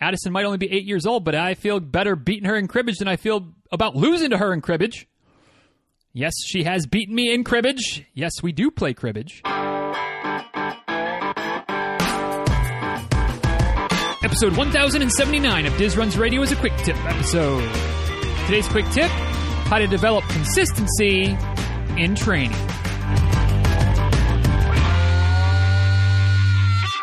Addison might only be eight years old, but I feel better beating her in cribbage than I feel about losing to her in cribbage. Yes, she has beaten me in cribbage. Yes, we do play cribbage. Episode 1079 of Diz Runs Radio is a quick tip episode. Today's quick tip how to develop consistency in training.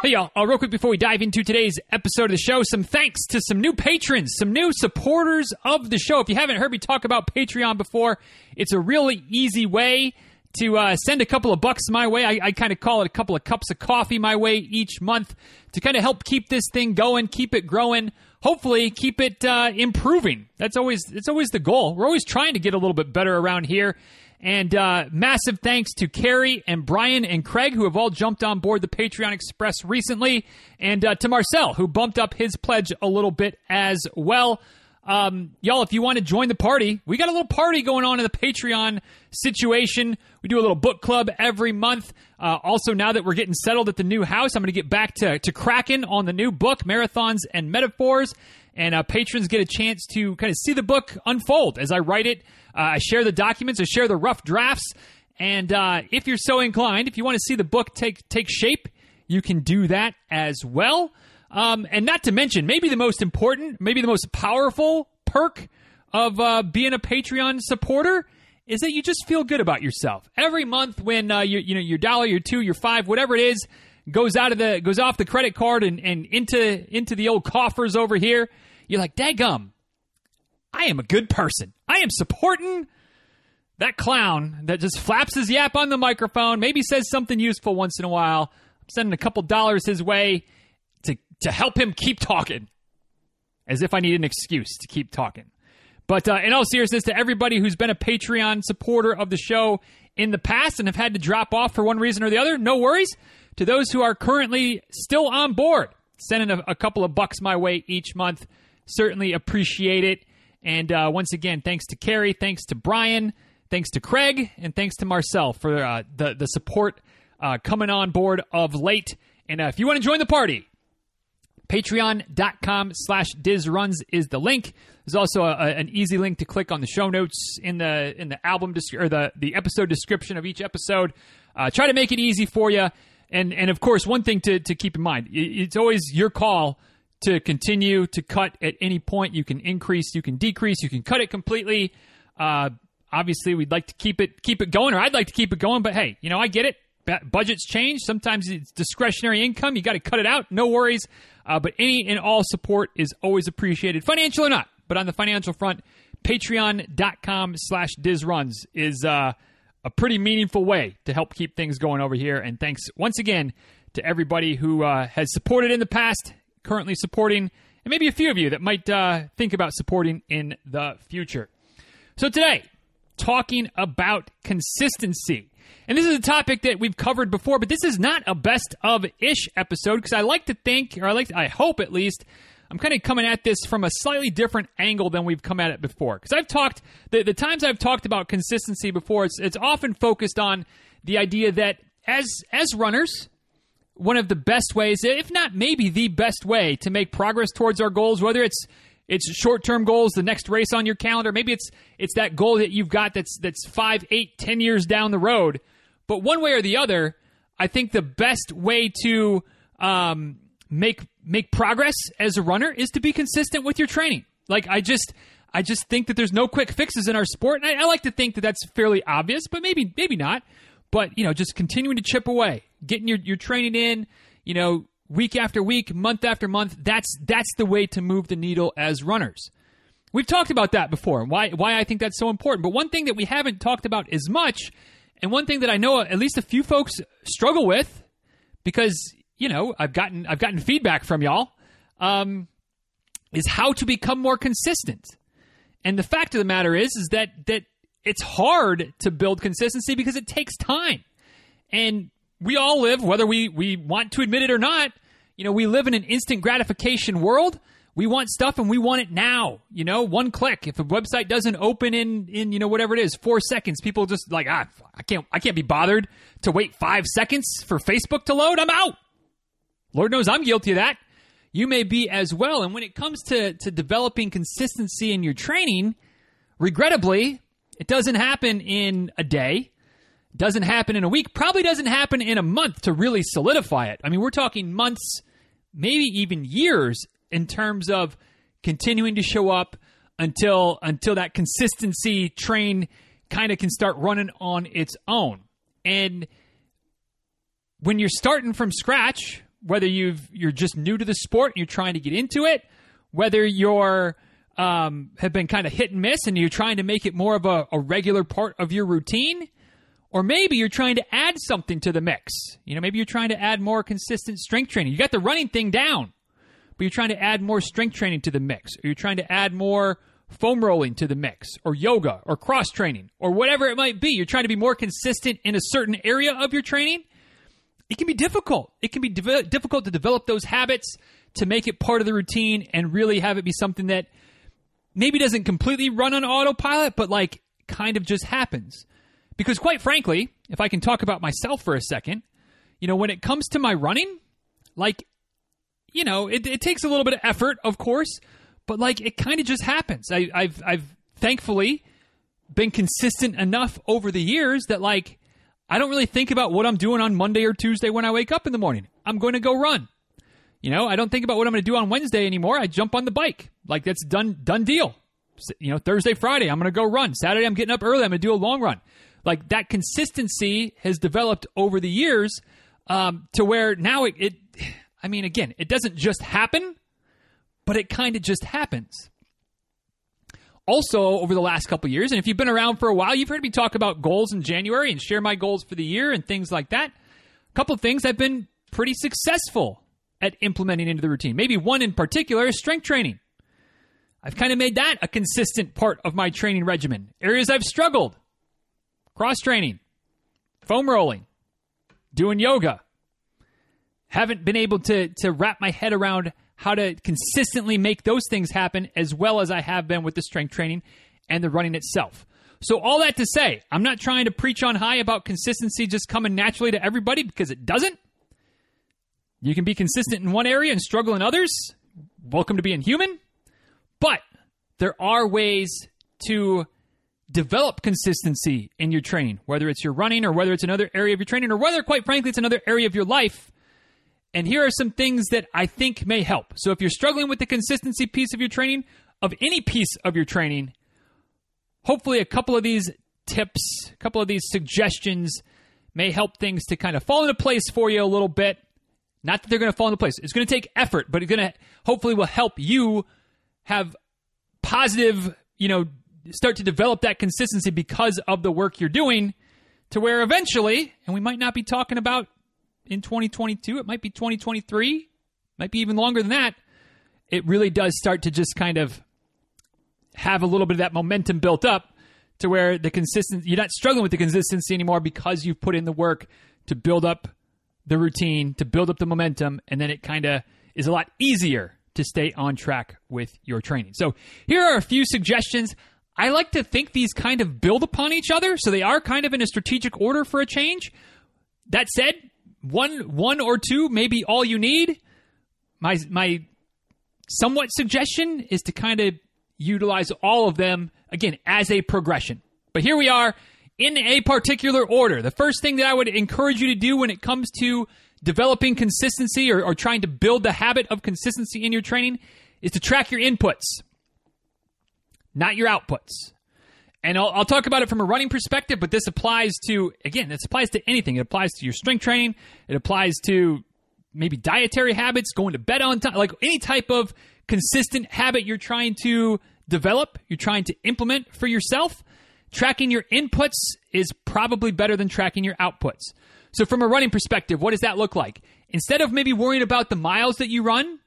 Hey, y'all. Uh, real quick before we dive into today's episode of the show, some thanks to some new patrons, some new supporters of the show. If you haven't heard me talk about Patreon before, it's a really easy way to uh, send a couple of bucks my way. I, I kind of call it a couple of cups of coffee my way each month to kind of help keep this thing going, keep it growing. Hopefully, keep it uh, improving. That's always it's always the goal. We're always trying to get a little bit better around here. And uh, massive thanks to Carrie and Brian and Craig, who have all jumped on board the Patreon Express recently, and uh, to Marcel, who bumped up his pledge a little bit as well. Um, y'all, if you want to join the party, we got a little party going on in the Patreon situation. We do a little book club every month. Uh, also, now that we're getting settled at the new house, I'm going to get back to, to cracking on the new book, Marathons and Metaphors. And uh, patrons get a chance to kind of see the book unfold as I write it. Uh, I share the documents, I share the rough drafts. And uh, if you're so inclined, if you want to see the book take, take shape, you can do that as well. Um, and not to mention, maybe the most important, maybe the most powerful perk of uh, being a Patreon supporter is that you just feel good about yourself every month when uh, you, you know your dollar, your two, your five, whatever it is, goes out of the goes off the credit card and, and into into the old coffers over here. You're like, "Dagum, I am a good person. I am supporting that clown that just flaps his yap on the microphone, maybe says something useful once in a while. I'm sending a couple dollars his way to to help him keep talking, as if I need an excuse to keep talking." But uh, in all seriousness, to everybody who's been a Patreon supporter of the show in the past and have had to drop off for one reason or the other, no worries. To those who are currently still on board, sending a, a couple of bucks my way each month, certainly appreciate it. And uh, once again, thanks to Carrie, thanks to Brian, thanks to Craig, and thanks to Marcel for uh, the the support uh, coming on board of late. And uh, if you want to join the party, patreon.com slash dizruns is the link. There's also a, a, an easy link to click on the show notes in the in the album descri- or the the episode description of each episode. Uh, try to make it easy for you and and of course one thing to, to keep in mind it's always your call to continue to cut at any point. You can increase you can decrease you can cut it completely. Uh, obviously we'd like to keep it keep it going or i'd like to keep it going but hey you know i get it. Budgets change. Sometimes it's discretionary income. You got to cut it out. No worries. Uh, but any and all support is always appreciated, financial or not. But on the financial front, patreon.com slash dizruns is uh, a pretty meaningful way to help keep things going over here. And thanks once again to everybody who uh, has supported in the past, currently supporting, and maybe a few of you that might uh, think about supporting in the future. So today, talking about consistency. And this is a topic that we've covered before, but this is not a best of ish episode because I like to think, or I like, to, I hope at least, I'm kind of coming at this from a slightly different angle than we've come at it before. Because I've talked the, the times I've talked about consistency before, it's it's often focused on the idea that as as runners, one of the best ways, if not maybe the best way to make progress towards our goals, whether it's it's short-term goals, the next race on your calendar, maybe it's it's that goal that you've got that's that's five, eight, ten years down the road but one way or the other, I think the best way to um, make make progress as a runner is to be consistent with your training. Like I just I just think that there's no quick fixes in our sport, and I, I like to think that that's fairly obvious, but maybe maybe not. But you know, just continuing to chip away, getting your your training in, you know, week after week, month after month. That's that's the way to move the needle as runners. We've talked about that before, and why why I think that's so important. But one thing that we haven't talked about as much and one thing that I know at least a few folks struggle with, because you know I've gotten I've gotten feedback from y'all, um, is how to become more consistent. And the fact of the matter is, is that that it's hard to build consistency because it takes time, and we all live, whether we we want to admit it or not. You know, we live in an instant gratification world we want stuff and we want it now. You know, one click. If a website doesn't open in in you know whatever it is, four seconds, people just like ah, I can't I can't be bothered to wait five seconds for Facebook to load. I'm out. Lord knows I'm guilty of that. you may be as well. And when it comes to, to developing consistency in your training, regrettably, it doesn't happen in a day, doesn't happen in a week, probably doesn't happen in a month to really solidify it. I mean, we're talking months, maybe even years in terms of continuing to show up until until that consistency train kind of can start running on its own. And when you're starting from scratch, whether you've you're just new to the sport and you're trying to get into it, whether you're um, have been kind of hit and miss and you're trying to make it more of a, a regular part of your routine, or maybe you're trying to add something to the mix. You know, maybe you're trying to add more consistent strength training. You got the running thing down, but you're trying to add more strength training to the mix, or you're trying to add more foam rolling to the mix, or yoga, or cross training, or whatever it might be. You're trying to be more consistent in a certain area of your training. It can be difficult. It can be de- difficult to develop those habits to make it part of the routine and really have it be something that maybe doesn't completely run on autopilot, but like kind of just happens. Because quite frankly, if I can talk about myself for a second, you know, when it comes to my running, like, you know, it, it takes a little bit of effort, of course, but like it kind of just happens. I, I've, I've thankfully been consistent enough over the years that like I don't really think about what I'm doing on Monday or Tuesday when I wake up in the morning. I'm going to go run. You know, I don't think about what I'm going to do on Wednesday anymore. I jump on the bike. Like that's done done deal. You know, Thursday, Friday, I'm going to go run. Saturday, I'm getting up early. I'm going to do a long run. Like that consistency has developed over the years um, to where now it, it, I mean, again, it doesn't just happen, but it kind of just happens. Also, over the last couple years, and if you've been around for a while, you've heard me talk about goals in January and share my goals for the year and things like that. A couple things I've been pretty successful at implementing into the routine. Maybe one in particular is strength training. I've kind of made that a consistent part of my training regimen. Areas I've struggled cross training, foam rolling, doing yoga. Haven't been able to, to wrap my head around how to consistently make those things happen as well as I have been with the strength training and the running itself. So, all that to say, I'm not trying to preach on high about consistency just coming naturally to everybody because it doesn't. You can be consistent in one area and struggle in others. Welcome to being human. But there are ways to develop consistency in your training, whether it's your running or whether it's another area of your training or whether, quite frankly, it's another area of your life and here are some things that I think may help. So if you're struggling with the consistency piece of your training, of any piece of your training, hopefully a couple of these tips, a couple of these suggestions may help things to kind of fall into place for you a little bit. Not that they're going to fall into place. It's going to take effort, but it's going to hopefully will help you have positive, you know, start to develop that consistency because of the work you're doing to where eventually, and we might not be talking about in 2022. It might be 2023, might be even longer than that. It really does start to just kind of have a little bit of that momentum built up to where the consistency you're not struggling with the consistency anymore because you've put in the work to build up the routine, to build up the momentum, and then it kind of is a lot easier to stay on track with your training. So here are a few suggestions. I like to think these kind of build upon each other, so they are kind of in a strategic order for a change. That said, one one or two may be all you need. My my somewhat suggestion is to kind of utilize all of them again as a progression. But here we are in a particular order. The first thing that I would encourage you to do when it comes to developing consistency or, or trying to build the habit of consistency in your training is to track your inputs, not your outputs. And I'll, I'll, talk about it from a running perspective, but this applies to, again, this applies to anything. It applies to your strength training. It applies to maybe dietary habits, going to bed on time, like any type of consistent habit you're trying to develop, you're trying to implement for yourself. Tracking your inputs is probably better than tracking your outputs. So, from a running perspective, what does that look like? Instead of maybe worrying about the miles that you run,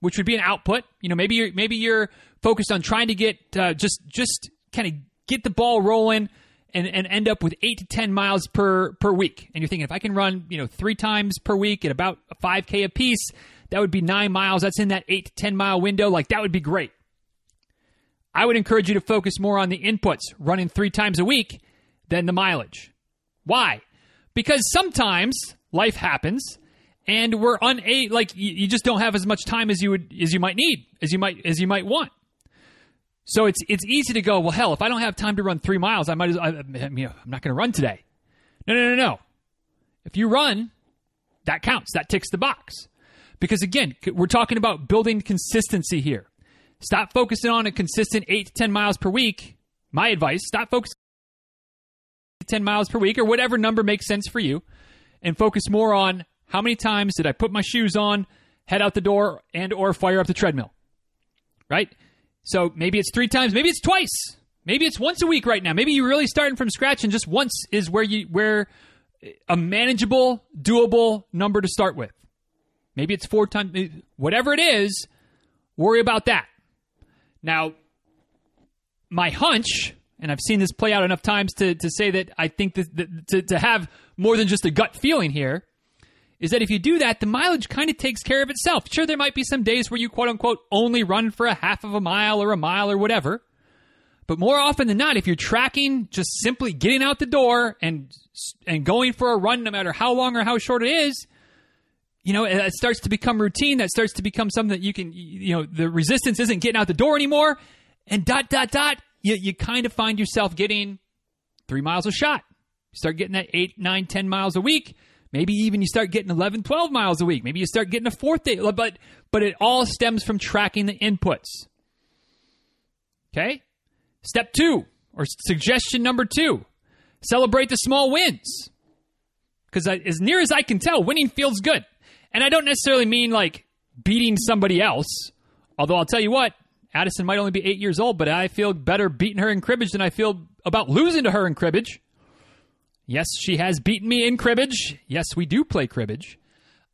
which would be an output, you know, maybe you're maybe you're focused on trying to get uh, just just kind of get the ball rolling and, and end up with eight to 10 miles per, per week. And you're thinking, if I can run, you know, three times per week at about a 5K a piece, that would be nine miles. That's in that eight to 10 mile window. Like, that would be great. I would encourage you to focus more on the inputs, running three times a week, than the mileage. Why? Because sometimes life happens and we're una- like you, just don't have as much time as you would as you might need as you might as you might want. So it's it's easy to go. Well, hell, if I don't have time to run three miles, I might. As, I, I mean, I'm not going to run today. No, no, no, no. If you run, that counts. That ticks the box. Because again, we're talking about building consistency here. Stop focusing on a consistent eight to ten miles per week. My advice: stop focusing 10 miles per week or whatever number makes sense for you and focus more on how many times did I put my shoes on, head out the door and or fire up the treadmill. Right? So maybe it's 3 times, maybe it's twice. Maybe it's once a week right now. Maybe you're really starting from scratch and just once is where you where a manageable, doable number to start with. Maybe it's four times whatever it is, worry about that. Now, my hunch and I've seen this play out enough times to, to say that I think that, that to, to have more than just a gut feeling here is that if you do that, the mileage kind of takes care of itself. Sure, there might be some days where you quote unquote only run for a half of a mile or a mile or whatever. But more often than not, if you're tracking just simply getting out the door and and going for a run, no matter how long or how short it is, you know, it starts to become routine. That starts to become something that you can, you know, the resistance isn't getting out the door anymore. And dot dot dot, you, you kind of find yourself getting three miles a shot. You start getting that eight, nine, ten miles a week. Maybe even you start getting 11, 12 miles a week. Maybe you start getting a fourth day. But, but it all stems from tracking the inputs. Okay? Step two, or suggestion number two celebrate the small wins. Because as near as I can tell, winning feels good. And I don't necessarily mean like beating somebody else. Although I'll tell you what, Addison might only be eight years old, but I feel better beating her in cribbage than I feel about losing to her in cribbage. Yes, she has beaten me in cribbage. Yes, we do play cribbage.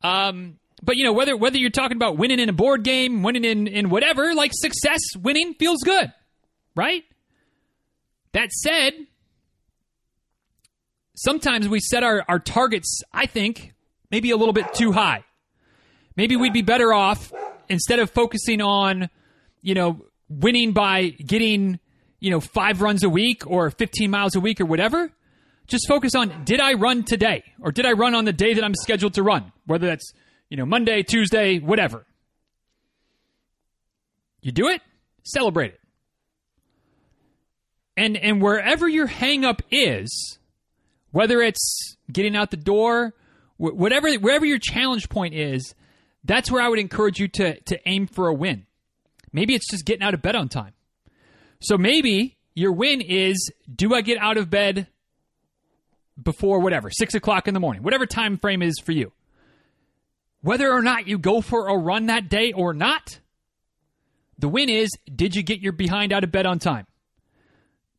Um, but you know whether whether you're talking about winning in a board game, winning in in whatever, like success, winning feels good, right? That said, sometimes we set our, our targets, I think, maybe a little bit too high. Maybe we'd be better off instead of focusing on you know, winning by getting, you know, five runs a week or 15 miles a week or whatever. Just focus on did I run today or did I run on the day that I'm scheduled to run, whether that's, you know, Monday, Tuesday, whatever. You do it, celebrate it. And and wherever your hangup is, whether it's getting out the door, whatever wherever your challenge point is, that's where I would encourage you to to aim for a win. Maybe it's just getting out of bed on time. So maybe your win is do I get out of bed before whatever, six o'clock in the morning, whatever time frame is for you. Whether or not you go for a run that day or not, the win is did you get your behind out of bed on time?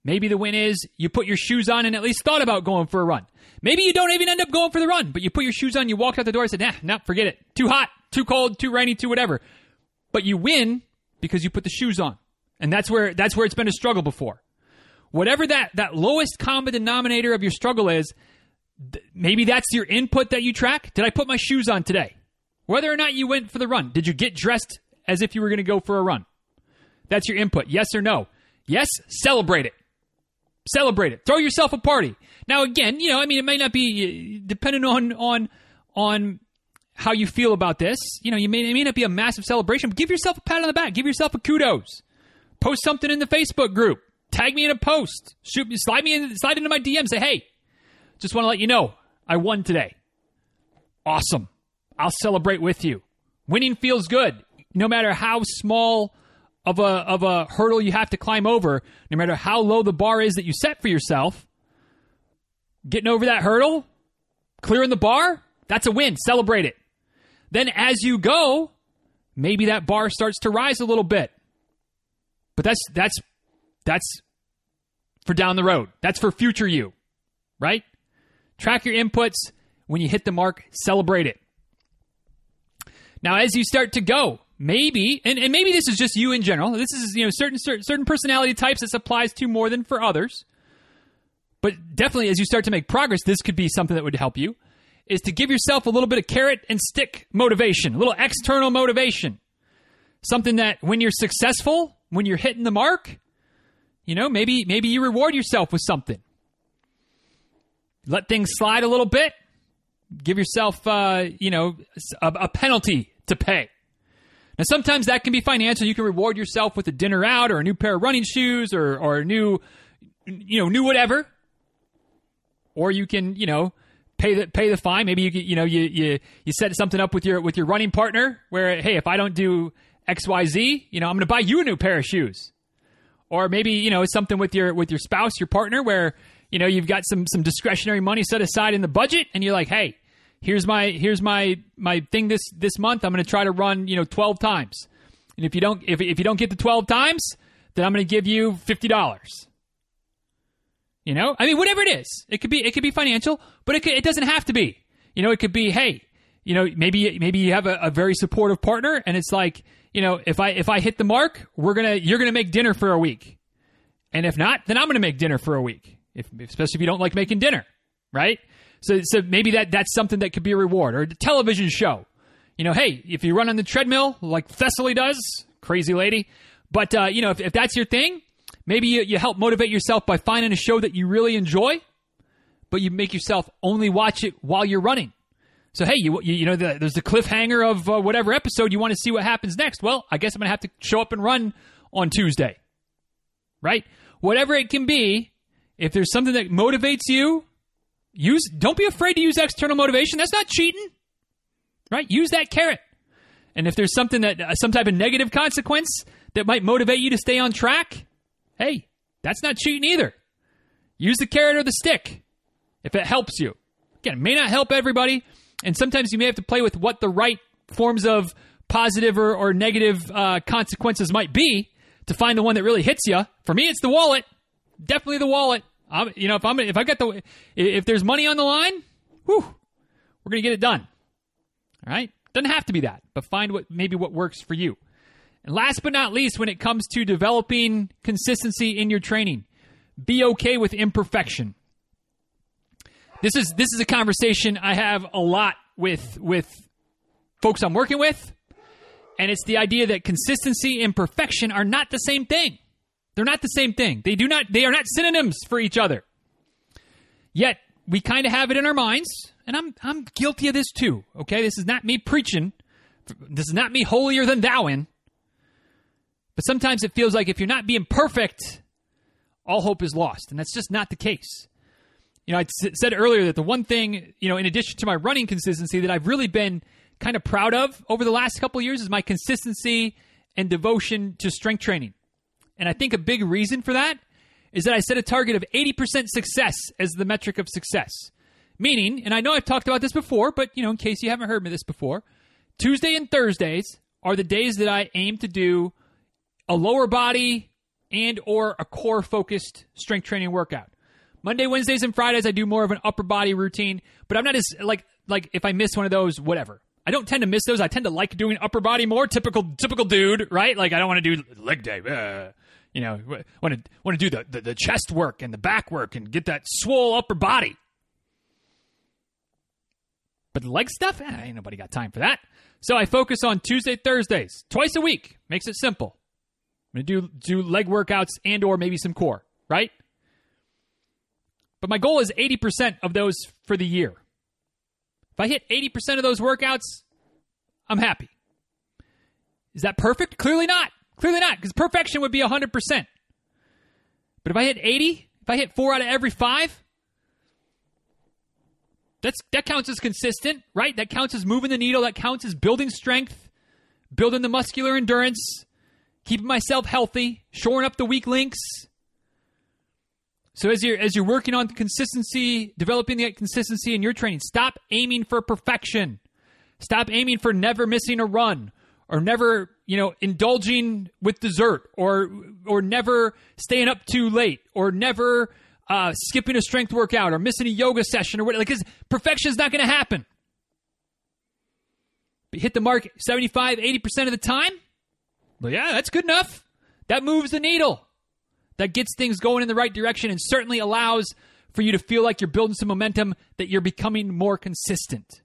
Maybe the win is you put your shoes on and at least thought about going for a run. Maybe you don't even end up going for the run, but you put your shoes on, you walked out the door and said, nah, nah, forget it. Too hot, too cold, too rainy, too whatever. But you win because you put the shoes on. And that's where that's where it's been a struggle before. Whatever that that lowest common denominator of your struggle is, th- maybe that's your input that you track. Did I put my shoes on today? Whether or not you went for the run, did you get dressed as if you were going to go for a run? That's your input. Yes or no? Yes, celebrate it. Celebrate it. Throw yourself a party. Now again, you know, I mean it may not be uh, dependent on on on how you feel about this. You know, you may, it may not be a massive celebration, but give yourself a pat on the back. Give yourself a kudos. Post something in the Facebook group. Tag me in a post. Shoot me, slide me in, slide into my DM. Say, hey, just want to let you know I won today. Awesome. I'll celebrate with you. Winning feels good, no matter how small of a of a hurdle you have to climb over. No matter how low the bar is that you set for yourself. Getting over that hurdle, clearing the bar, that's a win. Celebrate it. Then as you go, maybe that bar starts to rise a little bit. But that's that's that's for down the road. That's for future you. Right? Track your inputs. When you hit the mark, celebrate it. Now, as you start to go, maybe, and, and maybe this is just you in general. This is you know certain certain, certain personality types this applies to more than for others. But definitely, as you start to make progress, this could be something that would help you is to give yourself a little bit of carrot and stick motivation, a little external motivation. Something that when you're successful, when you're hitting the mark, you know, maybe maybe you reward yourself with something. Let things slide a little bit. Give yourself, uh, you know, a, a penalty to pay. Now, sometimes that can be financial. You can reward yourself with a dinner out or a new pair of running shoes or, or a new, you know, new whatever. Or you can, you know, pay the pay the fine. Maybe you you know you you you set something up with your with your running partner where hey, if I don't do X Y Z, you know, I'm going to buy you a new pair of shoes. Or maybe you know something with your with your spouse, your partner, where you know you've got some some discretionary money set aside in the budget, and you're like, hey, here's my here's my my thing this this month. I'm going to try to run you know 12 times, and if you don't if if you don't get the 12 times, then I'm going to give you fifty dollars. You know, I mean, whatever it is, it could be it could be financial, but it could, it doesn't have to be. You know, it could be, hey, you know, maybe maybe you have a, a very supportive partner, and it's like, you know, if I if I hit the mark, we're gonna you're gonna make dinner for a week, and if not, then I'm gonna make dinner for a week. If especially if you don't like making dinner, right? So so maybe that that's something that could be a reward or a television show. You know, hey, if you run on the treadmill like Thessaly does, crazy lady, but uh, you know, if, if that's your thing, Maybe you, you help motivate yourself by finding a show that you really enjoy, but you make yourself only watch it while you're running. So hey, you you, know the, there's the cliffhanger of uh, whatever episode you want to see what happens next. Well, I guess I'm gonna have to show up and run on Tuesday, right? Whatever it can be. If there's something that motivates you, use. Don't be afraid to use external motivation. That's not cheating, right? Use that carrot. And if there's something that uh, some type of negative consequence that might motivate you to stay on track, hey, that's not cheating either. Use the carrot or the stick if it helps you. Again, it may not help everybody, and sometimes you may have to play with what the right forms of positive or, or negative uh, consequences might be to find the one that really hits you. For me, it's the wallet. Definitely the wallet. I'm, you know, if I'm if I got the if there's money on the line, whew, we're gonna get it done. All right, doesn't have to be that, but find what maybe what works for you. And last but not least, when it comes to developing consistency in your training, be okay with imperfection. This is this is a conversation I have a lot with with folks I'm working with, and it's the idea that consistency and perfection are not the same thing. They're not the same thing. They do not they are not synonyms for each other. Yet we kind of have it in our minds, and I'm I'm guilty of this too. Okay, this is not me preaching. This is not me holier than thou in. But sometimes it feels like if you're not being perfect, all hope is lost. And that's just not the case. You know, I said earlier that the one thing, you know, in addition to my running consistency that I've really been kind of proud of over the last couple years is my consistency and devotion to strength training. And I think a big reason for that is that I set a target of 80% success as the metric of success. Meaning, and I know I've talked about this before, but you know, in case you haven't heard me this before, Tuesday and Thursdays are the days that I aim to do a lower body and or a core focused strength training workout. Monday, Wednesdays, and Fridays I do more of an upper body routine, but I'm not as like like if I miss one of those, whatever. I don't tend to miss those. I tend to like doing upper body more. Typical typical dude, right? Like I don't want to do leg day. Uh, you know, want to want to do the, the the chest work and the back work and get that swole upper body. But leg stuff, eh, ain't nobody got time for that. So I focus on Tuesday, Thursdays, twice a week. Makes it simple. I'm going to do do leg workouts and or maybe some core, right? But my goal is 80% of those for the year. If I hit 80% of those workouts, I'm happy. Is that perfect? Clearly not. Clearly not, because perfection would be 100%. But if I hit 80, if I hit four out of every five, that's that counts as consistent, right? That counts as moving the needle. That counts as building strength, building the muscular endurance, keeping myself healthy, shoring up the weak links. So as you're as you're working on consistency, developing that consistency in your training, stop aiming for perfection. Stop aiming for never missing a run or never, you know, indulging with dessert or or never staying up too late or never uh, skipping a strength workout or missing a yoga session or whatever. Because perfection is not going to happen. But hit the mark 75, 80% of the time, but yeah, that's good enough. That moves the needle. That gets things going in the right direction and certainly allows for you to feel like you're building some momentum, that you're becoming more consistent.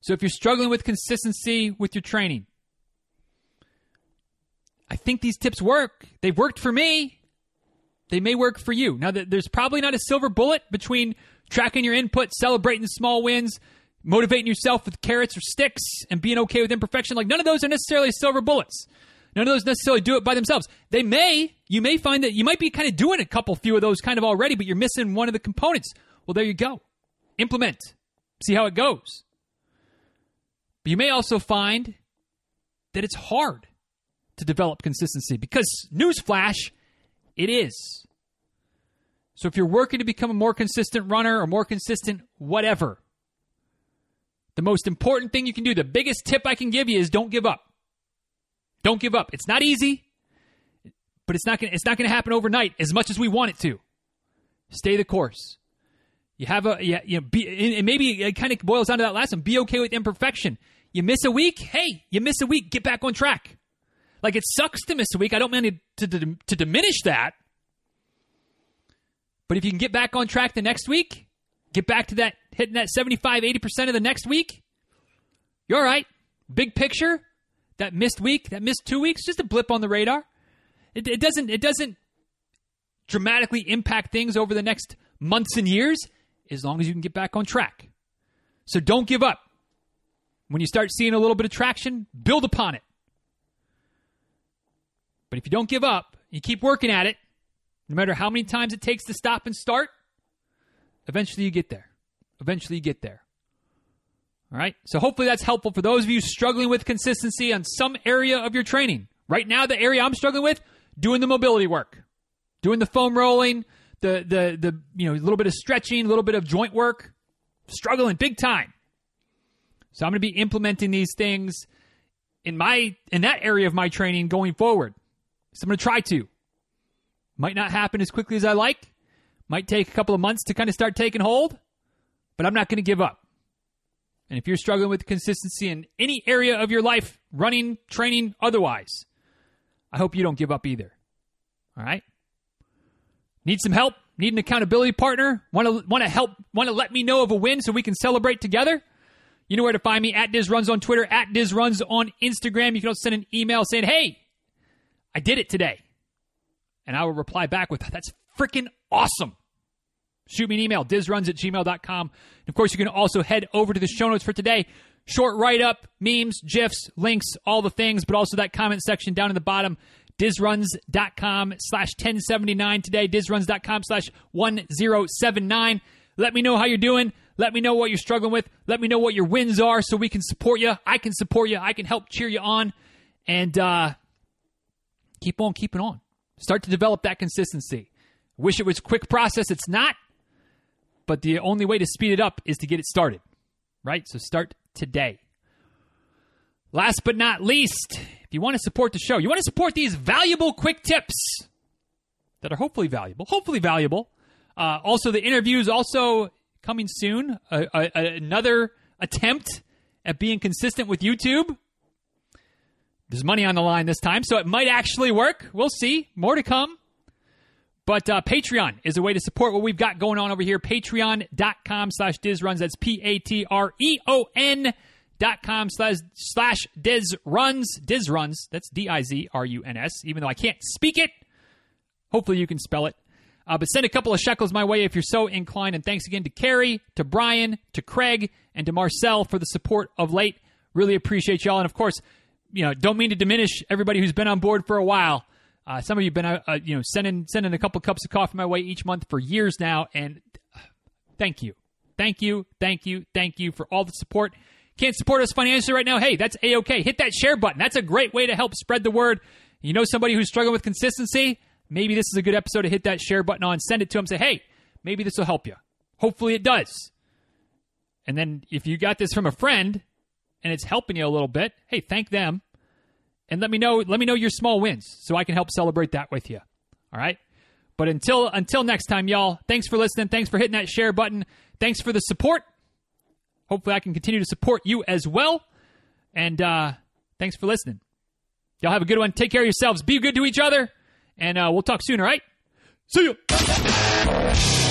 So if you're struggling with consistency with your training, I think these tips work. They've worked for me. They may work for you. Now, there's probably not a silver bullet between tracking your input, celebrating small wins, motivating yourself with carrots or sticks, and being okay with imperfection. Like, none of those are necessarily silver bullets. None of those necessarily do it by themselves. They may, you may find that you might be kind of doing a couple few of those kind of already, but you're missing one of the components. Well, there you go. Implement. See how it goes. But you may also find that it's hard to develop consistency because, newsflash, it is. So if you're working to become a more consistent runner or more consistent whatever, the most important thing you can do, the biggest tip I can give you is don't give up. Don't give up. It's not easy, but it's not gonna, it's not going to happen overnight as much as we want it to. Stay the course. You have a yeah, you know, be, and maybe it kind of boils down to that last one. Be okay with imperfection. You miss a week, hey, you miss a week, get back on track. Like it sucks to miss a week. I don't mean to, to, to diminish that. But if you can get back on track the next week, get back to that hitting that 75, 80% of the next week, you're all right. Big picture, that missed week, that missed two weeks, just a blip on the radar. It, it doesn't it doesn't dramatically impact things over the next months and years as long as you can get back on track. So don't give up. When you start seeing a little bit of traction, build upon it. But if you don't give up, you keep working at it, no matter how many times it takes to stop and start, eventually you get there. Eventually you get there. All right? So hopefully that's helpful for those of you struggling with consistency on some area of your training. Right now, the area I'm struggling with, doing the mobility work, doing the foam rolling, the the the you know a little bit of stretching, a little bit of joint work, struggling big time. So I'm going to be implementing these things in my in that area of my training going forward. So I'm going to try to. Might not happen as quickly as I like. Might take a couple of months to kind of start taking hold, but I'm not going to give up. And if you're struggling with consistency in any area of your life, running, training, otherwise, I hope you don't give up either. All right? Need some help? Need an accountability partner? Want to want to help? Want to let me know of a win so we can celebrate together? You know where to find me at DizRuns on Twitter, at DizRuns on Instagram. You can also send an email saying, "Hey, I did it today," and I will reply back with, "That's freaking awesome." Shoot me an email, dizruns at gmail.com. And of course, you can also head over to the show notes for today. Short write up, memes, GIFs, links, all the things, but also that comment section down in the bottom. Dizruns.com slash 1079 today. Dizruns.com slash 1079. Let me know how you're doing. Let me know what you're struggling with. Let me know what your wins are so we can support you. I can support you. I can help cheer you on. And uh, keep on keeping on. Start to develop that consistency. Wish it was quick process. It's not but the only way to speed it up is to get it started, right? So start today. Last but not least, if you want to support the show, you want to support these valuable quick tips that are hopefully valuable, hopefully valuable. Uh, also, the interviews also coming soon. Uh, uh, another attempt at being consistent with YouTube. There's money on the line this time, so it might actually work. We'll see. More to come. But uh, Patreon is a way to support what we've got going on over here. Patreon.com slash DizRuns. That's P-A-T-R-E-O-N dot com slash, slash DizRuns. DizRuns. That's D-I-Z-R-U-N-S. Even though I can't speak it, hopefully you can spell it. Uh, but send a couple of shekels my way if you're so inclined. And thanks again to Carrie, to Brian, to Craig, and to Marcel for the support of late. Really appreciate y'all. And of course, you know, don't mean to diminish everybody who's been on board for a while. Uh, some of you've been, uh, uh, you know, sending sending a couple cups of coffee my way each month for years now, and thank you, thank you, thank you, thank you for all the support. Can't support us financially right now? Hey, that's a okay. Hit that share button. That's a great way to help spread the word. You know somebody who's struggling with consistency? Maybe this is a good episode to hit that share button on. Send it to them. Say, hey, maybe this will help you. Hopefully it does. And then if you got this from a friend and it's helping you a little bit, hey, thank them and let me know let me know your small wins so I can help celebrate that with you. All right? But until until next time, y'all, thanks for listening. Thanks for hitting that share button. Thanks for the support. Hopefully I can continue to support you as well. And uh, thanks for listening. Y'all have a good one. Take care of yourselves. Be good to each other. And uh, we'll talk soon, all right? See you.